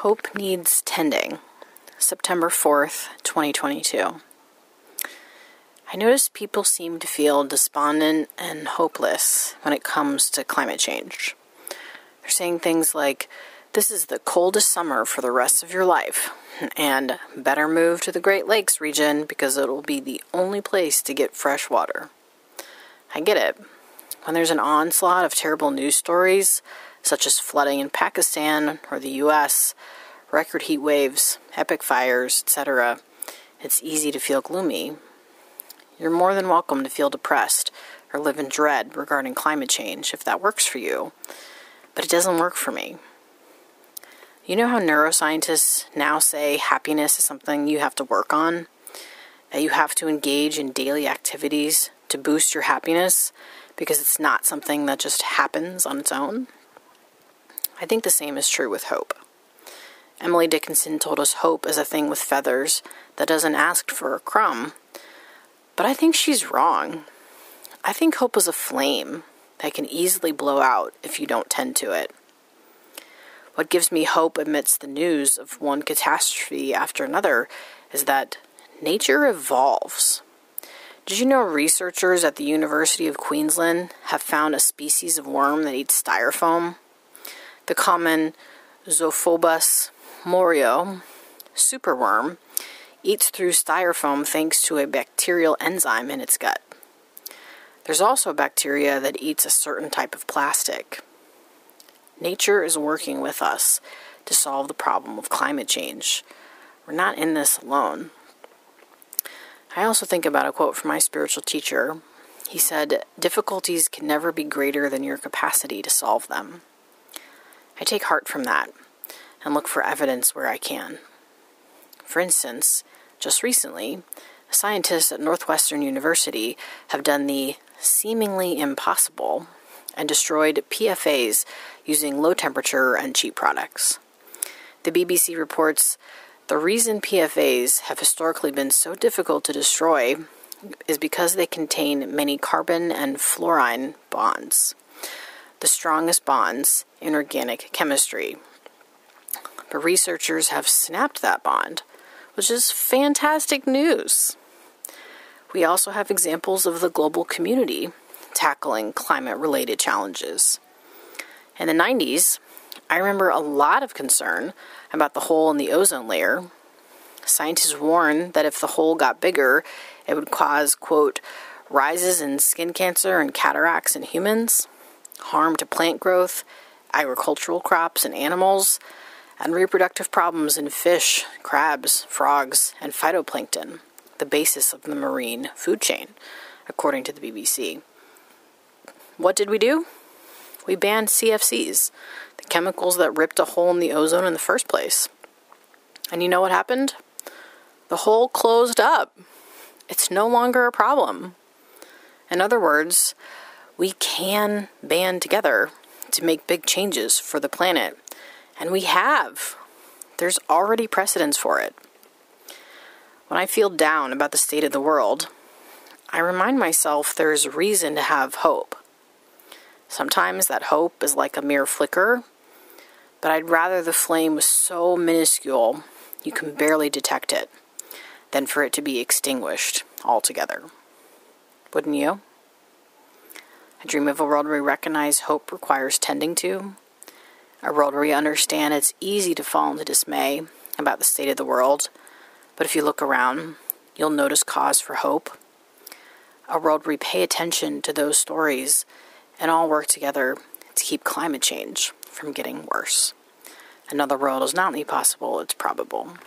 Hope Needs Tending, September 4th, 2022. I notice people seem to feel despondent and hopeless when it comes to climate change. They're saying things like, This is the coldest summer for the rest of your life, and better move to the Great Lakes region because it'll be the only place to get fresh water. I get it. When there's an onslaught of terrible news stories, such as flooding in Pakistan or the US, record heat waves, epic fires, etc., it's easy to feel gloomy. You're more than welcome to feel depressed or live in dread regarding climate change if that works for you, but it doesn't work for me. You know how neuroscientists now say happiness is something you have to work on? That you have to engage in daily activities to boost your happiness because it's not something that just happens on its own? I think the same is true with hope. Emily Dickinson told us hope is a thing with feathers that doesn't ask for a crumb. But I think she's wrong. I think hope is a flame that can easily blow out if you don't tend to it. What gives me hope amidst the news of one catastrophe after another is that nature evolves. Did you know researchers at the University of Queensland have found a species of worm that eats styrofoam? The common Zophobas morio superworm eats through styrofoam thanks to a bacterial enzyme in its gut. There's also bacteria that eats a certain type of plastic. Nature is working with us to solve the problem of climate change. We're not in this alone. I also think about a quote from my spiritual teacher. He said, Difficulties can never be greater than your capacity to solve them. I take heart from that and look for evidence where I can. For instance, just recently, scientists at Northwestern University have done the seemingly impossible and destroyed PFAS using low temperature and cheap products. The BBC reports the reason PFAS have historically been so difficult to destroy is because they contain many carbon and fluorine bonds the strongest bonds in organic chemistry. But researchers have snapped that bond, which is fantastic news. We also have examples of the global community tackling climate related challenges. In the 90s, I remember a lot of concern about the hole in the ozone layer. Scientists warned that if the hole got bigger, it would cause, quote, rises in skin cancer and cataracts in humans harm to plant growth, agricultural crops and animals, and reproductive problems in fish, crabs, frogs, and phytoplankton, the basis of the marine food chain, according to the BBC. What did we do? We banned CFCs, the chemicals that ripped a hole in the ozone in the first place. And you know what happened? The hole closed up. It's no longer a problem. In other words, we can band together to make big changes for the planet. And we have. There's already precedence for it. When I feel down about the state of the world, I remind myself there's reason to have hope. Sometimes that hope is like a mere flicker, but I'd rather the flame was so minuscule you can barely detect it than for it to be extinguished altogether. Wouldn't you? I dream of a world where we recognize hope requires tending to, a world where we understand it's easy to fall into dismay about the state of the world, but if you look around, you'll notice cause for hope. A world where we pay attention to those stories and all work together to keep climate change from getting worse. Another world is not only possible, it's probable.